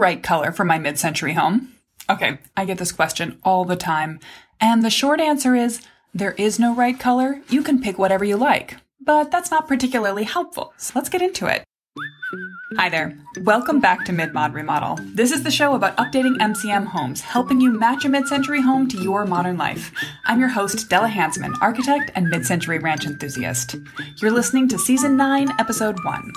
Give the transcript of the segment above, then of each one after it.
right color for my mid century home? Okay, I get this question all the time. And the short answer is there is no right color. You can pick whatever you like. But that's not particularly helpful. So let's get into it. Hi there. Welcome back to Mid-Mod Remodel. This is the show about updating MCM homes, helping you match a mid-century home to your modern life. I'm your host, Della Hansmann, architect and mid-century ranch enthusiast. You're listening to Season 9, Episode 1.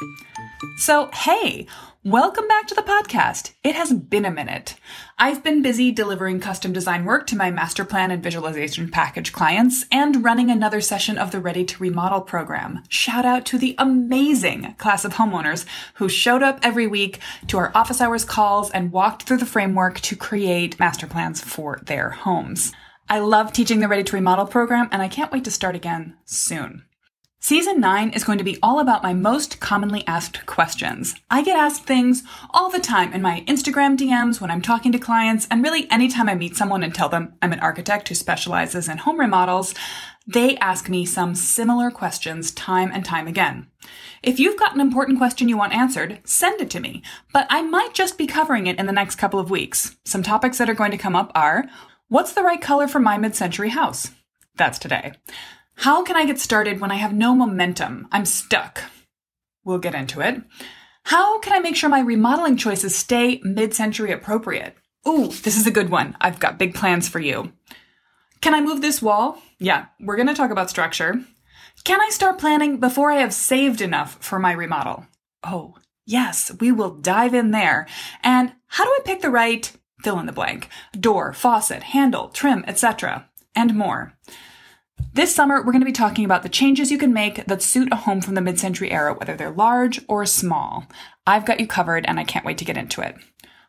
So, hey, welcome back to the podcast. It has been a minute. I've been busy delivering custom design work to my master plan and visualization package clients and running another session of the Ready to Remodel program. Shout out to the amazing class of homeowners who showed up every week to our office hours calls and walked through the framework to create master plans for their homes. I love teaching the Ready to Remodel program and I can't wait to start again soon. Season 9 is going to be all about my most commonly asked questions. I get asked things all the time in my Instagram DMs when I'm talking to clients, and really anytime I meet someone and tell them I'm an architect who specializes in home remodels, they ask me some similar questions time and time again. If you've got an important question you want answered, send it to me, but I might just be covering it in the next couple of weeks. Some topics that are going to come up are What's the right color for my mid century house? That's today. How can I get started when I have no momentum? I'm stuck. We'll get into it. How can I make sure my remodeling choices stay mid century appropriate? Ooh, this is a good one. I've got big plans for you. Can I move this wall? Yeah, we're going to talk about structure. Can I start planning before I have saved enough for my remodel? Oh, yes, we will dive in there. And how do I pick the right fill in the blank door, faucet, handle, trim, etc., and more? This summer, we're going to be talking about the changes you can make that suit a home from the mid century era, whether they're large or small. I've got you covered and I can't wait to get into it.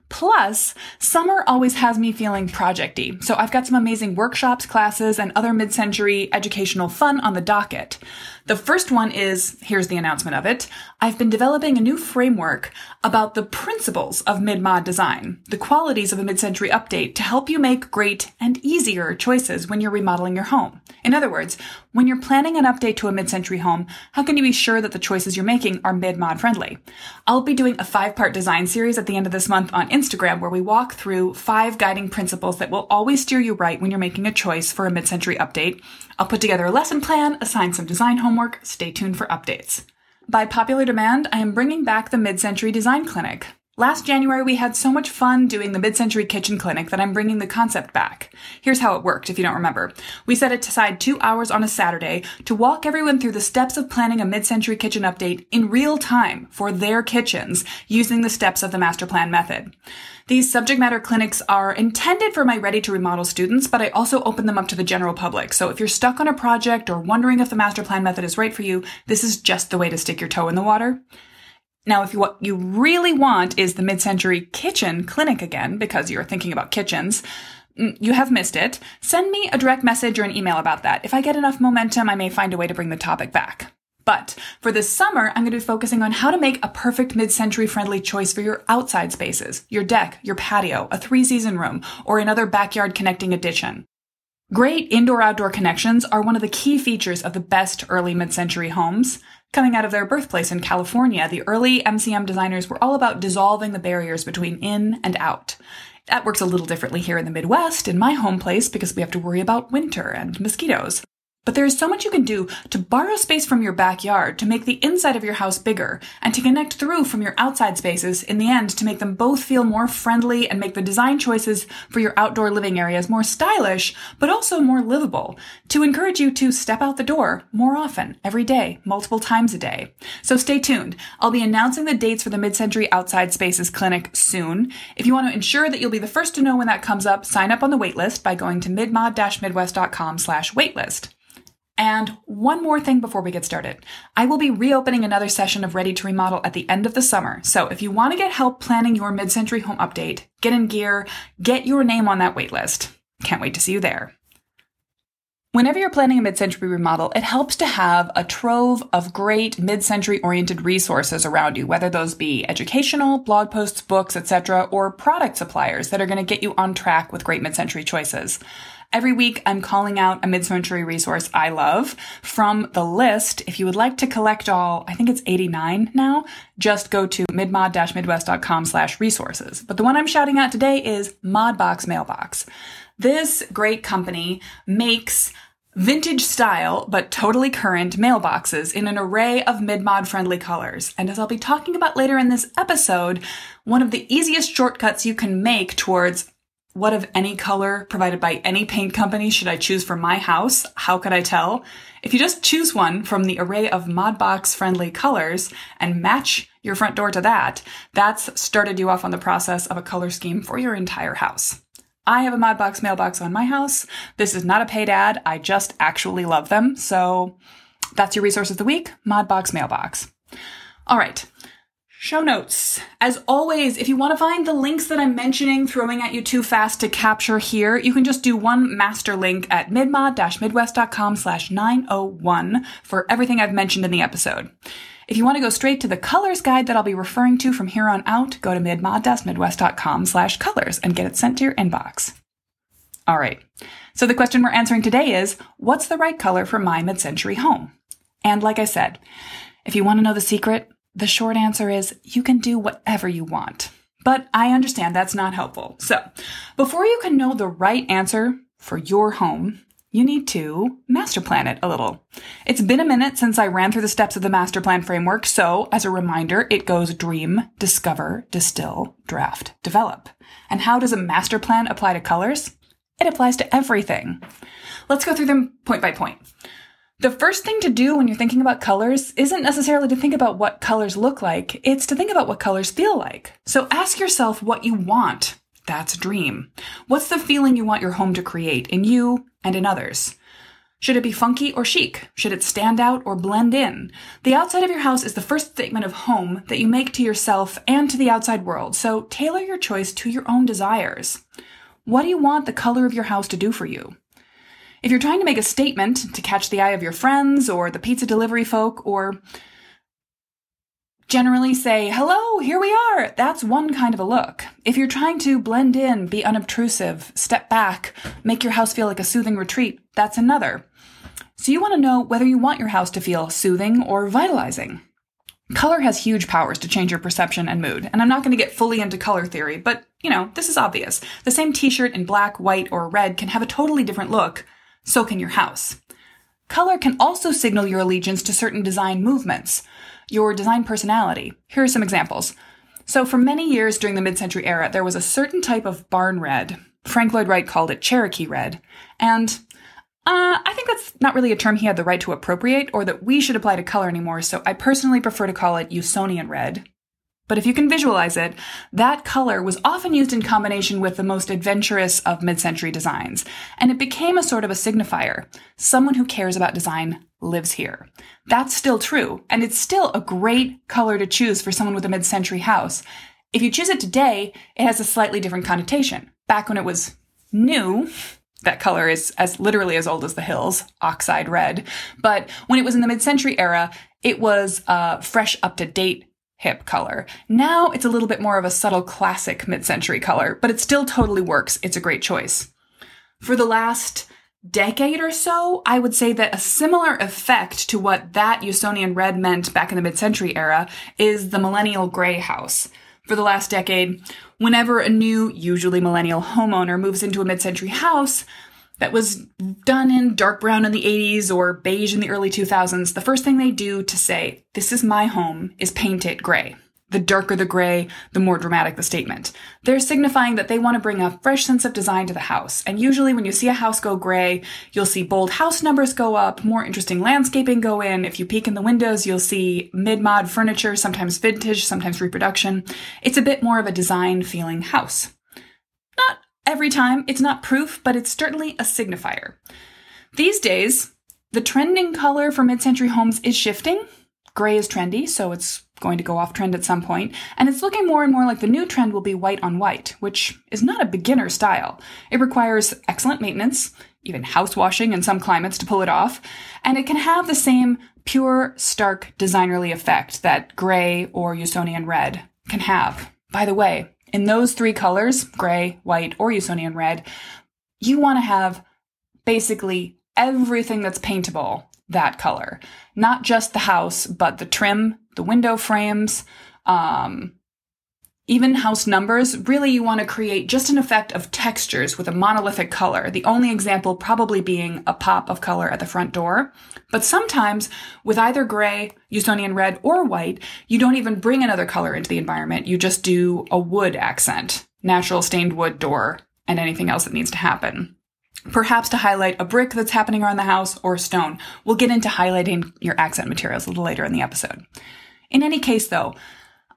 Plus, summer always has me feeling projecty, so I've got some amazing workshops, classes, and other mid-century educational fun on the docket. The first one is, here's the announcement of it, I've been developing a new framework about the principles of mid-mod design, the qualities of a mid-century update to help you make great and easier choices when you're remodeling your home. In other words, when you're planning an update to a mid-century home, how can you be sure that the choices you're making are mid-mod friendly? I'll be doing a five-part design series at the end of this month on Instagram where we walk through five guiding principles that will always steer you right when you're making a choice for a mid-century update. I'll put together a lesson plan, assign some design homework, stay tuned for updates. By popular demand, I am bringing back the Mid-Century Design Clinic. Last January, we had so much fun doing the mid-century kitchen clinic that I'm bringing the concept back. Here's how it worked, if you don't remember. We set aside two hours on a Saturday to walk everyone through the steps of planning a mid-century kitchen update in real time for their kitchens using the steps of the master plan method. These subject matter clinics are intended for my ready to remodel students, but I also open them up to the general public. So if you're stuck on a project or wondering if the master plan method is right for you, this is just the way to stick your toe in the water. Now, if what you really want is the mid-century kitchen clinic again, because you're thinking about kitchens, mm, you have missed it. Send me a direct message or an email about that. If I get enough momentum, I may find a way to bring the topic back. But for this summer, I'm going to be focusing on how to make a perfect mid-century friendly choice for your outside spaces, your deck, your patio, a three-season room, or another backyard connecting addition. Great indoor-outdoor connections are one of the key features of the best early mid-century homes. Coming out of their birthplace in California, the early MCM designers were all about dissolving the barriers between in and out. That works a little differently here in the Midwest, in my home place, because we have to worry about winter and mosquitoes. But there is so much you can do to borrow space from your backyard to make the inside of your house bigger and to connect through from your outside spaces in the end to make them both feel more friendly and make the design choices for your outdoor living areas more stylish, but also more livable to encourage you to step out the door more often, every day, multiple times a day. So stay tuned. I'll be announcing the dates for the Mid-Century Outside Spaces Clinic soon. If you want to ensure that you'll be the first to know when that comes up, sign up on the waitlist by going to midmod-midwest.com slash waitlist. And one more thing before we get started. I will be reopening another session of Ready to Remodel at the end of the summer. So if you want to get help planning your mid-century home update, get in gear, get your name on that waitlist. Can't wait to see you there. Whenever you're planning a mid-century remodel, it helps to have a trove of great mid-century oriented resources around you, whether those be educational, blog posts, books, etc., or product suppliers that are going to get you on track with great mid-century choices. Every week, I'm calling out a mid-century resource I love from the list. If you would like to collect all, I think it's 89 now, just go to midmod-midwest.com slash resources. But the one I'm shouting out today is Modbox Mailbox. This great company makes vintage style, but totally current mailboxes in an array of mid-mod friendly colors. And as I'll be talking about later in this episode, one of the easiest shortcuts you can make towards what of any color provided by any paint company should I choose for my house? How could I tell? If you just choose one from the array of Modbox friendly colors and match your front door to that, that's started you off on the process of a color scheme for your entire house. I have a Modbox mailbox on my house. This is not a paid ad. I just actually love them. So that's your resource of the week, Modbox mailbox. All right. Show notes. As always, if you want to find the links that I'm mentioning throwing at you too fast to capture here, you can just do one master link at midmod-midwest.com slash 901 for everything I've mentioned in the episode. If you want to go straight to the colors guide that I'll be referring to from here on out, go to midmod-midwest.com slash colors and get it sent to your inbox. All right. So the question we're answering today is, what's the right color for my mid-century home? And like I said, if you want to know the secret, the short answer is you can do whatever you want. But I understand that's not helpful. So, before you can know the right answer for your home, you need to master plan it a little. It's been a minute since I ran through the steps of the master plan framework, so as a reminder, it goes dream, discover, distill, draft, develop. And how does a master plan apply to colors? It applies to everything. Let's go through them point by point. The first thing to do when you're thinking about colors isn't necessarily to think about what colors look like, it's to think about what colors feel like. So ask yourself what you want. That's a dream. What's the feeling you want your home to create in you and in others? Should it be funky or chic? Should it stand out or blend in? The outside of your house is the first statement of home that you make to yourself and to the outside world, so tailor your choice to your own desires. What do you want the color of your house to do for you? If you're trying to make a statement to catch the eye of your friends or the pizza delivery folk or generally say, hello, here we are, that's one kind of a look. If you're trying to blend in, be unobtrusive, step back, make your house feel like a soothing retreat, that's another. So you want to know whether you want your house to feel soothing or vitalizing. Color has huge powers to change your perception and mood, and I'm not going to get fully into color theory, but you know, this is obvious. The same t-shirt in black, white, or red can have a totally different look so can your house. Color can also signal your allegiance to certain design movements, your design personality. Here are some examples. So, for many years during the mid century era, there was a certain type of barn red. Frank Lloyd Wright called it Cherokee red. And uh, I think that's not really a term he had the right to appropriate or that we should apply to color anymore, so I personally prefer to call it Usonian red. But if you can visualize it, that color was often used in combination with the most adventurous of mid-century designs, and it became a sort of a signifier. Someone who cares about design lives here. That's still true, and it's still a great color to choose for someone with a mid-century house. If you choose it today, it has a slightly different connotation. Back when it was new, that color is as literally as old as the hills, oxide red. But when it was in the mid-century era, it was a fresh, up-to-date hip color. Now it's a little bit more of a subtle classic mid-century color, but it still totally works. It's a great choice. For the last decade or so, I would say that a similar effect to what that Usonian red meant back in the mid-century era is the millennial gray house. For the last decade, whenever a new, usually millennial homeowner moves into a mid-century house, that was done in dark brown in the 80s or beige in the early 2000s, the first thing they do to say, this is my home, is paint it gray. The darker the gray, the more dramatic the statement. They're signifying that they want to bring a fresh sense of design to the house. And usually when you see a house go gray, you'll see bold house numbers go up, more interesting landscaping go in. If you peek in the windows, you'll see mid-mod furniture, sometimes vintage, sometimes reproduction. It's a bit more of a design feeling house. Not every time. It's not proof, but it's certainly a signifier. These days, the trending color for mid-century homes is shifting. Gray is trendy, so it's going to go off trend at some point, and it's looking more and more like the new trend will be white on white, which is not a beginner style. It requires excellent maintenance, even house washing in some climates to pull it off, and it can have the same pure, stark, designerly effect that gray or Usonian red can have. By the way, in those three colors, gray, white, or Usonian red, you want to have basically everything that's paintable that color. Not just the house, but the trim, the window frames, um, even house numbers, really you want to create just an effect of textures with a monolithic color. The only example probably being a pop of color at the front door. But sometimes with either gray, Usonian red, or white, you don't even bring another color into the environment. You just do a wood accent, natural stained wood door, and anything else that needs to happen. Perhaps to highlight a brick that's happening around the house or stone. We'll get into highlighting your accent materials a little later in the episode. In any case though,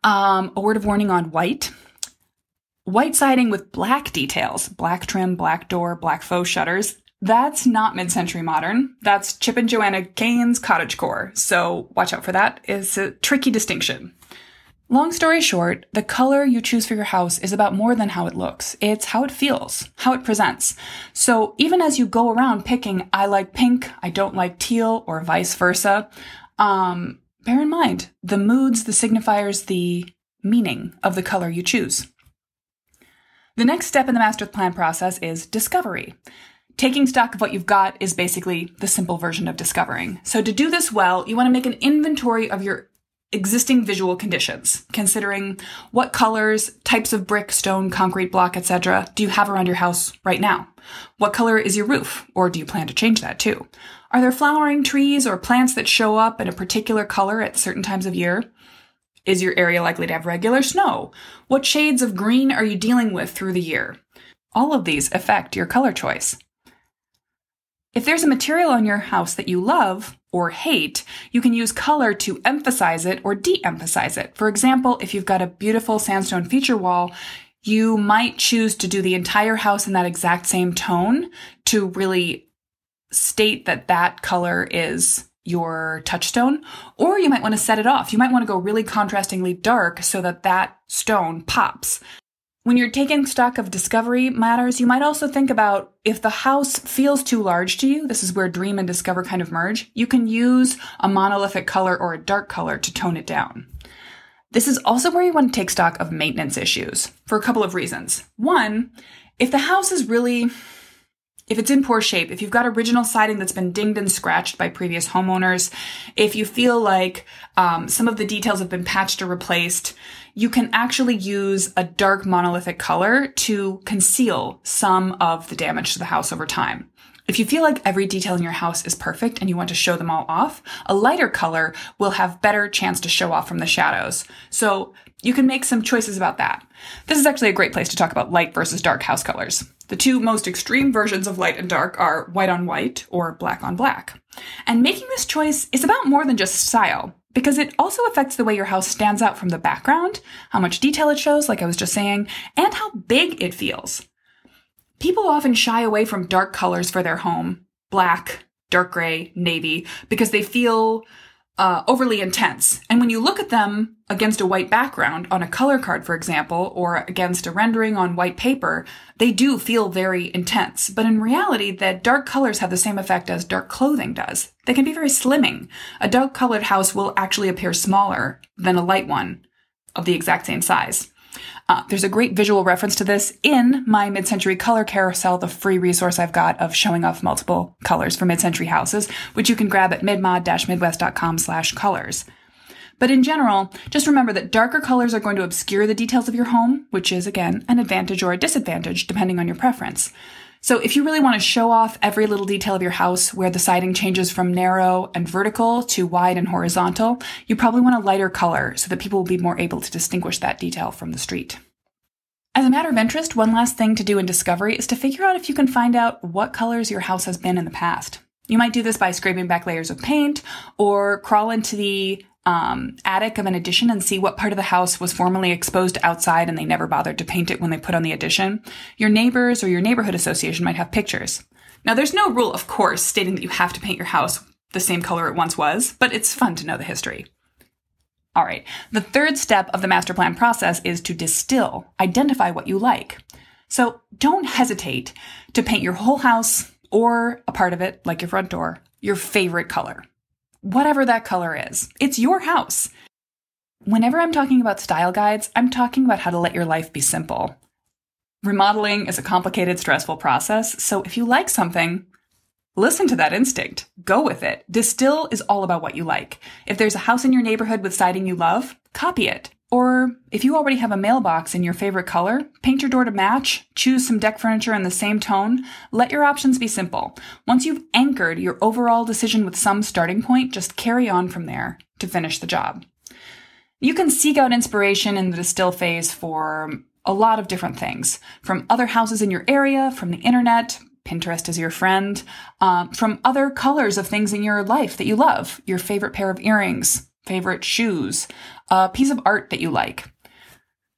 um, a word of warning on white. White siding with black details, black trim, black door, black faux shutters. That's not mid-century modern. That's Chip and Joanna Gaines cottagecore. So watch out for that. It's a tricky distinction. Long story short, the color you choose for your house is about more than how it looks. It's how it feels, how it presents. So even as you go around picking, I like pink, I don't like teal, or vice versa, um, bear in mind the moods, the signifiers, the meaning of the color you choose. The next step in the master plan process is discovery. Taking stock of what you've got is basically the simple version of discovering. So to do this well, you want to make an inventory of your existing visual conditions, considering what colors, types of brick, stone, concrete block, etc. do you have around your house right now? What color is your roof, or do you plan to change that too? Are there flowering trees or plants that show up in a particular color at certain times of year? Is your area likely to have regular snow? What shades of green are you dealing with through the year? All of these affect your color choice. If there's a material on your house that you love or hate, you can use color to emphasize it or de emphasize it. For example, if you've got a beautiful sandstone feature wall, you might choose to do the entire house in that exact same tone to really state that that color is your touchstone, or you might want to set it off. You might want to go really contrastingly dark so that that stone pops. When you're taking stock of discovery matters, you might also think about if the house feels too large to you, this is where dream and discover kind of merge, you can use a monolithic color or a dark color to tone it down. This is also where you want to take stock of maintenance issues for a couple of reasons. One, if the house is really if it's in poor shape, if you've got original siding that's been dinged and scratched by previous homeowners, if you feel like um, some of the details have been patched or replaced, you can actually use a dark monolithic color to conceal some of the damage to the house over time. If you feel like every detail in your house is perfect and you want to show them all off, a lighter color will have better chance to show off from the shadows. So you can make some choices about that. This is actually a great place to talk about light versus dark house colors. The two most extreme versions of light and dark are white on white or black on black. And making this choice is about more than just style, because it also affects the way your house stands out from the background, how much detail it shows, like I was just saying, and how big it feels. People often shy away from dark colors for their home, black, dark gray, navy, because they feel uh, overly intense. And when you look at them against a white background on a color card, for example, or against a rendering on white paper, they do feel very intense. But in reality, that dark colors have the same effect as dark clothing does. They can be very slimming. A dark colored house will actually appear smaller than a light one of the exact same size. Uh, there's a great visual reference to this in my mid-century color carousel, the free resource I've got of showing off multiple colors for mid-century houses, which you can grab at midmod-midwest.com slash colors. But in general, just remember that darker colors are going to obscure the details of your home, which is again an advantage or a disadvantage depending on your preference. So if you really want to show off every little detail of your house where the siding changes from narrow and vertical to wide and horizontal, you probably want a lighter color so that people will be more able to distinguish that detail from the street. As a matter of interest, one last thing to do in discovery is to figure out if you can find out what colors your house has been in the past. You might do this by scraping back layers of paint or crawl into the um, attic of an addition and see what part of the house was formerly exposed outside and they never bothered to paint it when they put on the addition. Your neighbors or your neighborhood association might have pictures. Now, there's no rule, of course, stating that you have to paint your house the same color it once was, but it's fun to know the history. All right. The third step of the master plan process is to distill, identify what you like. So don't hesitate to paint your whole house or a part of it, like your front door, your favorite color whatever that color is. It's your house. Whenever I'm talking about style guides, I'm talking about how to let your life be simple. Remodeling is a complicated, stressful process, so if you like something, Listen to that instinct. Go with it. Distill is all about what you like. If there's a house in your neighborhood with siding you love, copy it. Or if you already have a mailbox in your favorite color, paint your door to match, choose some deck furniture in the same tone, let your options be simple. Once you've anchored your overall decision with some starting point, just carry on from there to finish the job. You can seek out inspiration in the distill phase for a lot of different things from other houses in your area, from the internet, Pinterest is your friend, um, from other colors of things in your life that you love, your favorite pair of earrings, favorite shoes, a piece of art that you like.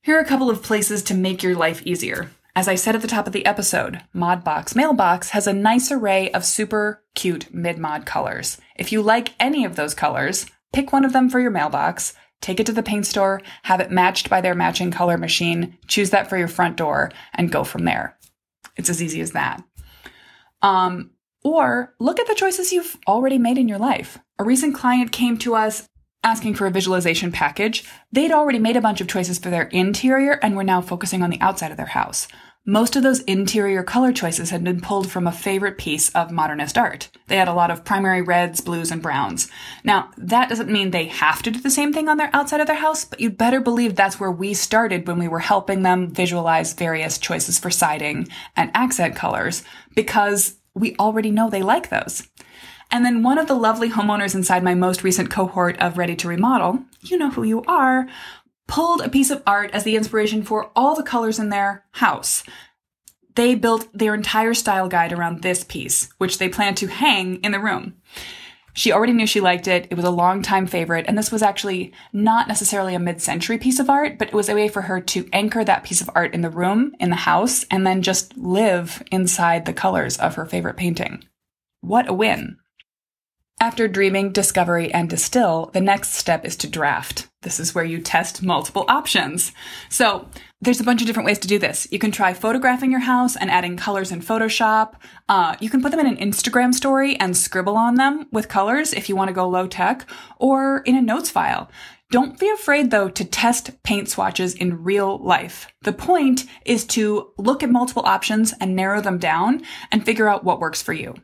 Here are a couple of places to make your life easier. As I said at the top of the episode, Modbox Mailbox has a nice array of super cute mid-mod colors. If you like any of those colors, pick one of them for your mailbox, take it to the paint store, have it matched by their matching color machine, choose that for your front door, and go from there. It's as easy as that. Um, or look at the choices you've already made in your life. A recent client came to us asking for a visualization package, they'd already made a bunch of choices for their interior and were now focusing on the outside of their house. Most of those interior color choices had been pulled from a favorite piece of modernist art. They had a lot of primary reds, blues, and browns. Now, that doesn't mean they have to do the same thing on their outside of their house, but you'd better believe that's where we started when we were helping them visualize various choices for siding and accent colors, because we already know they like those. And then one of the lovely homeowners inside my most recent cohort of Ready to Remodel, you know who you are, pulled a piece of art as the inspiration for all the colors in their house. They built their entire style guide around this piece, which they plan to hang in the room. She already knew she liked it. It was a long time favorite. And this was actually not necessarily a mid century piece of art, but it was a way for her to anchor that piece of art in the room, in the house, and then just live inside the colors of her favorite painting. What a win. After dreaming, discovery, and distill, the next step is to draft. This is where you test multiple options. So there's a bunch of different ways to do this. You can try photographing your house and adding colors in Photoshop. Uh, you can put them in an Instagram story and scribble on them with colors if you want to go low tech, or in a notes file. Don't be afraid though to test paint swatches in real life. The point is to look at multiple options and narrow them down and figure out what works for you.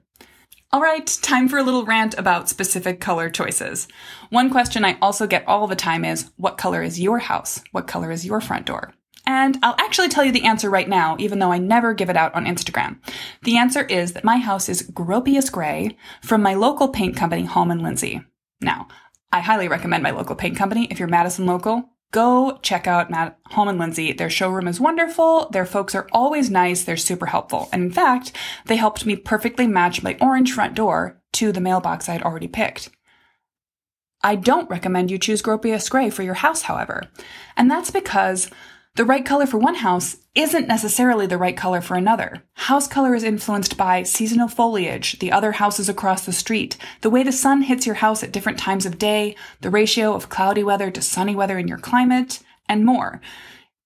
All right, time for a little rant about specific color choices. One question I also get all the time is, what color is your house? What color is your front door? And I'll actually tell you the answer right now, even though I never give it out on Instagram. The answer is that my house is Gropius Gray from my local paint company, Hallman Lindsay. Now, I highly recommend my local paint company. If you're Madison local, go check out Matt Hallman Lindsay. Their showroom is wonderful. Their folks are always nice. They're super helpful. And in fact, they helped me perfectly match my orange front door to the mailbox I had already picked. I don't recommend you choose Gropius Gray for your house, however. And that's because the right color for one house isn't necessarily the right color for another. House color is influenced by seasonal foliage, the other houses across the street, the way the sun hits your house at different times of day, the ratio of cloudy weather to sunny weather in your climate, and more.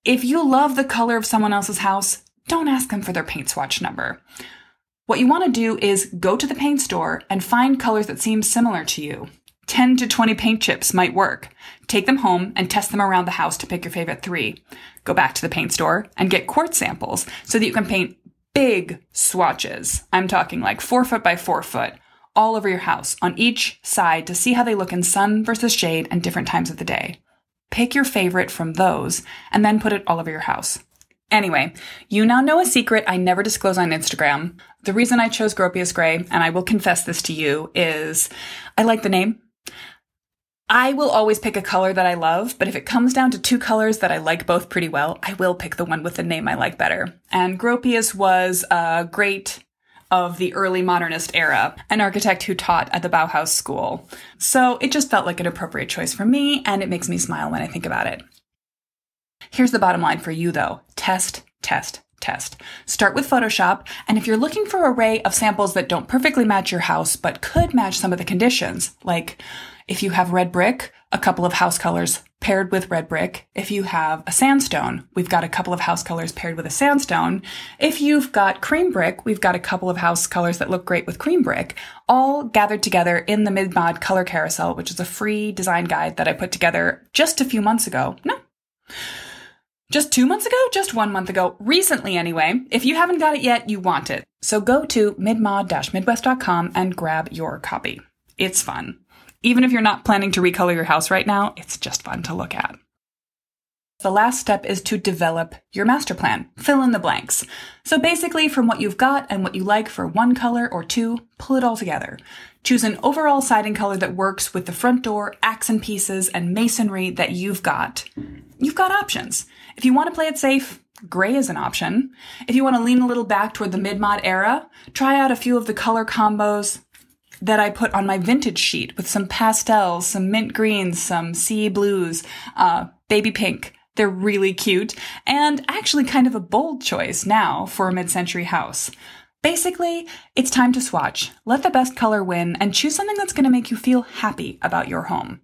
If you love the color of someone else's house, don't ask them for their paint swatch number. What you want to do is go to the paint store and find colors that seem similar to you. 10 to 20 paint chips might work. Take them home and test them around the house to pick your favorite three. Go back to the paint store and get quartz samples so that you can paint big swatches. I'm talking like four foot by four foot all over your house on each side to see how they look in sun versus shade and different times of the day. Pick your favorite from those and then put it all over your house. Anyway, you now know a secret I never disclose on Instagram. The reason I chose Gropius Gray, and I will confess this to you, is I like the name. I will always pick a color that I love, but if it comes down to two colors that I like both pretty well, I will pick the one with the name I like better. And Gropius was a great of the early modernist era, an architect who taught at the Bauhaus School. So it just felt like an appropriate choice for me, and it makes me smile when I think about it. Here's the bottom line for you though. Test, test, test. Start with Photoshop, and if you're looking for an array of samples that don't perfectly match your house, but could match some of the conditions, like if you have red brick, a couple of house colors paired with red brick. If you have a sandstone, we've got a couple of house colors paired with a sandstone. If you've got cream brick, we've got a couple of house colors that look great with cream brick, all gathered together in the Mid-Mod Color Carousel, which is a free design guide that I put together just a few months ago. No. Just two months ago? Just one month ago? Recently, anyway. If you haven't got it yet, you want it. So go to midmod-midwest.com and grab your copy. It's fun. Even if you're not planning to recolor your house right now, it's just fun to look at. The last step is to develop your master plan. Fill in the blanks. So basically, from what you've got and what you like for one color or two, pull it all together. Choose an overall siding color that works with the front door, accent pieces, and masonry that you've got. You've got options. If you want to play it safe, gray is an option. If you want to lean a little back toward the mid-mod era, try out a few of the color combos that I put on my vintage sheet with some pastels, some mint greens, some sea blues, uh, baby pink, they're really cute and actually kind of a bold choice now for a mid century house. Basically, it's time to swatch, let the best color win, and choose something that's going to make you feel happy about your home.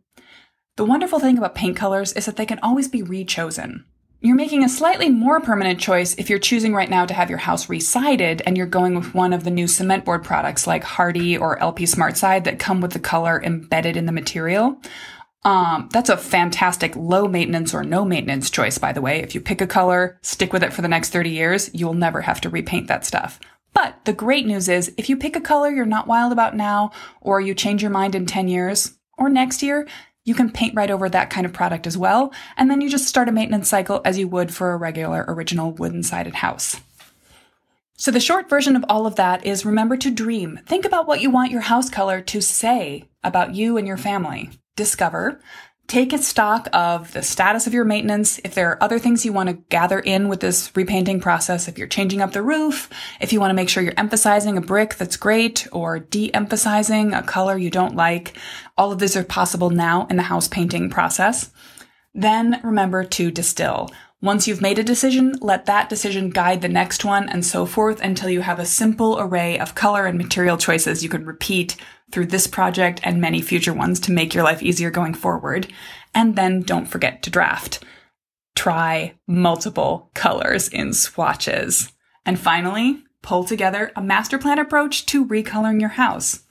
The wonderful thing about paint colors is that they can always be rechosen. You're making a slightly more permanent choice if you're choosing right now to have your house resided and you're going with one of the new cement board products like Hardie or LP SmartSide that come with the color embedded in the material. Um, that's a fantastic low maintenance or no maintenance choice, by the way. If you pick a color, stick with it for the next 30 years, you'll never have to repaint that stuff. But the great news is if you pick a color you're not wild about now, or you change your mind in 10 years or next year, you can paint right over that kind of product as well. And then you just start a maintenance cycle as you would for a regular original wooden sided house. So the short version of all of that is remember to dream. Think about what you want your house color to say about you and your family discover. Take a stock of the status of your maintenance. If there are other things you want to gather in with this repainting process, if you're changing up the roof, if you want to make sure you're emphasizing a brick that's great or de-emphasizing a color you don't like, all of these are possible now in the house painting process. Then remember to distill. Once you've made a decision, let that decision guide the next one and so forth until you have a simple array of color and material choices you can repeat through this project and many future ones to make your life easier going forward. And then don't forget to draft. Try multiple colors in swatches. And finally, pull together a master plan approach to recoloring your house.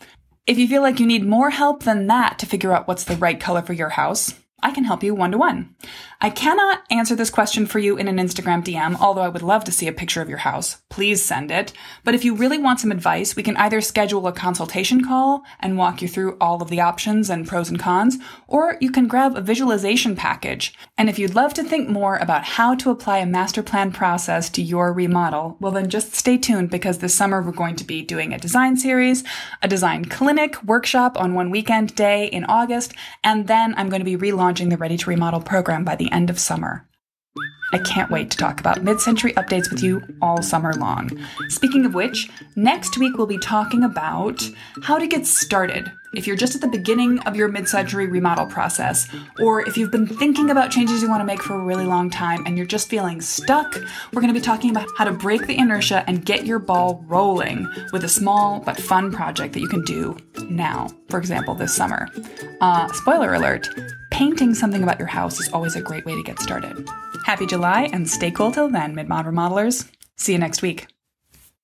If you feel like you need more help than that to figure out what's the right color for your house, I can help you one to one. I cannot answer this question for you in an Instagram DM, although I would love to see a picture of your house. Please send it. But if you really want some advice, we can either schedule a consultation call and walk you through all of the options and pros and cons, or you can grab a visualization package. And if you'd love to think more about how to apply a master plan process to your remodel, well then just stay tuned because this summer we're going to be doing a design series, a design clinic workshop on one weekend day in August, and then I'm going to be relaunching the Ready to Remodel program by the end of summer. I can't wait to talk about mid century updates with you all summer long. Speaking of which, next week we'll be talking about how to get started if you're just at the beginning of your mid century remodel process, or if you've been thinking about changes you want to make for a really long time and you're just feeling stuck. We're going to be talking about how to break the inertia and get your ball rolling with a small but fun project that you can do now, for example, this summer. Uh, spoiler alert painting something about your house is always a great way to get started. Happy July and stay cool till then, mid mod remodelers. See you next week.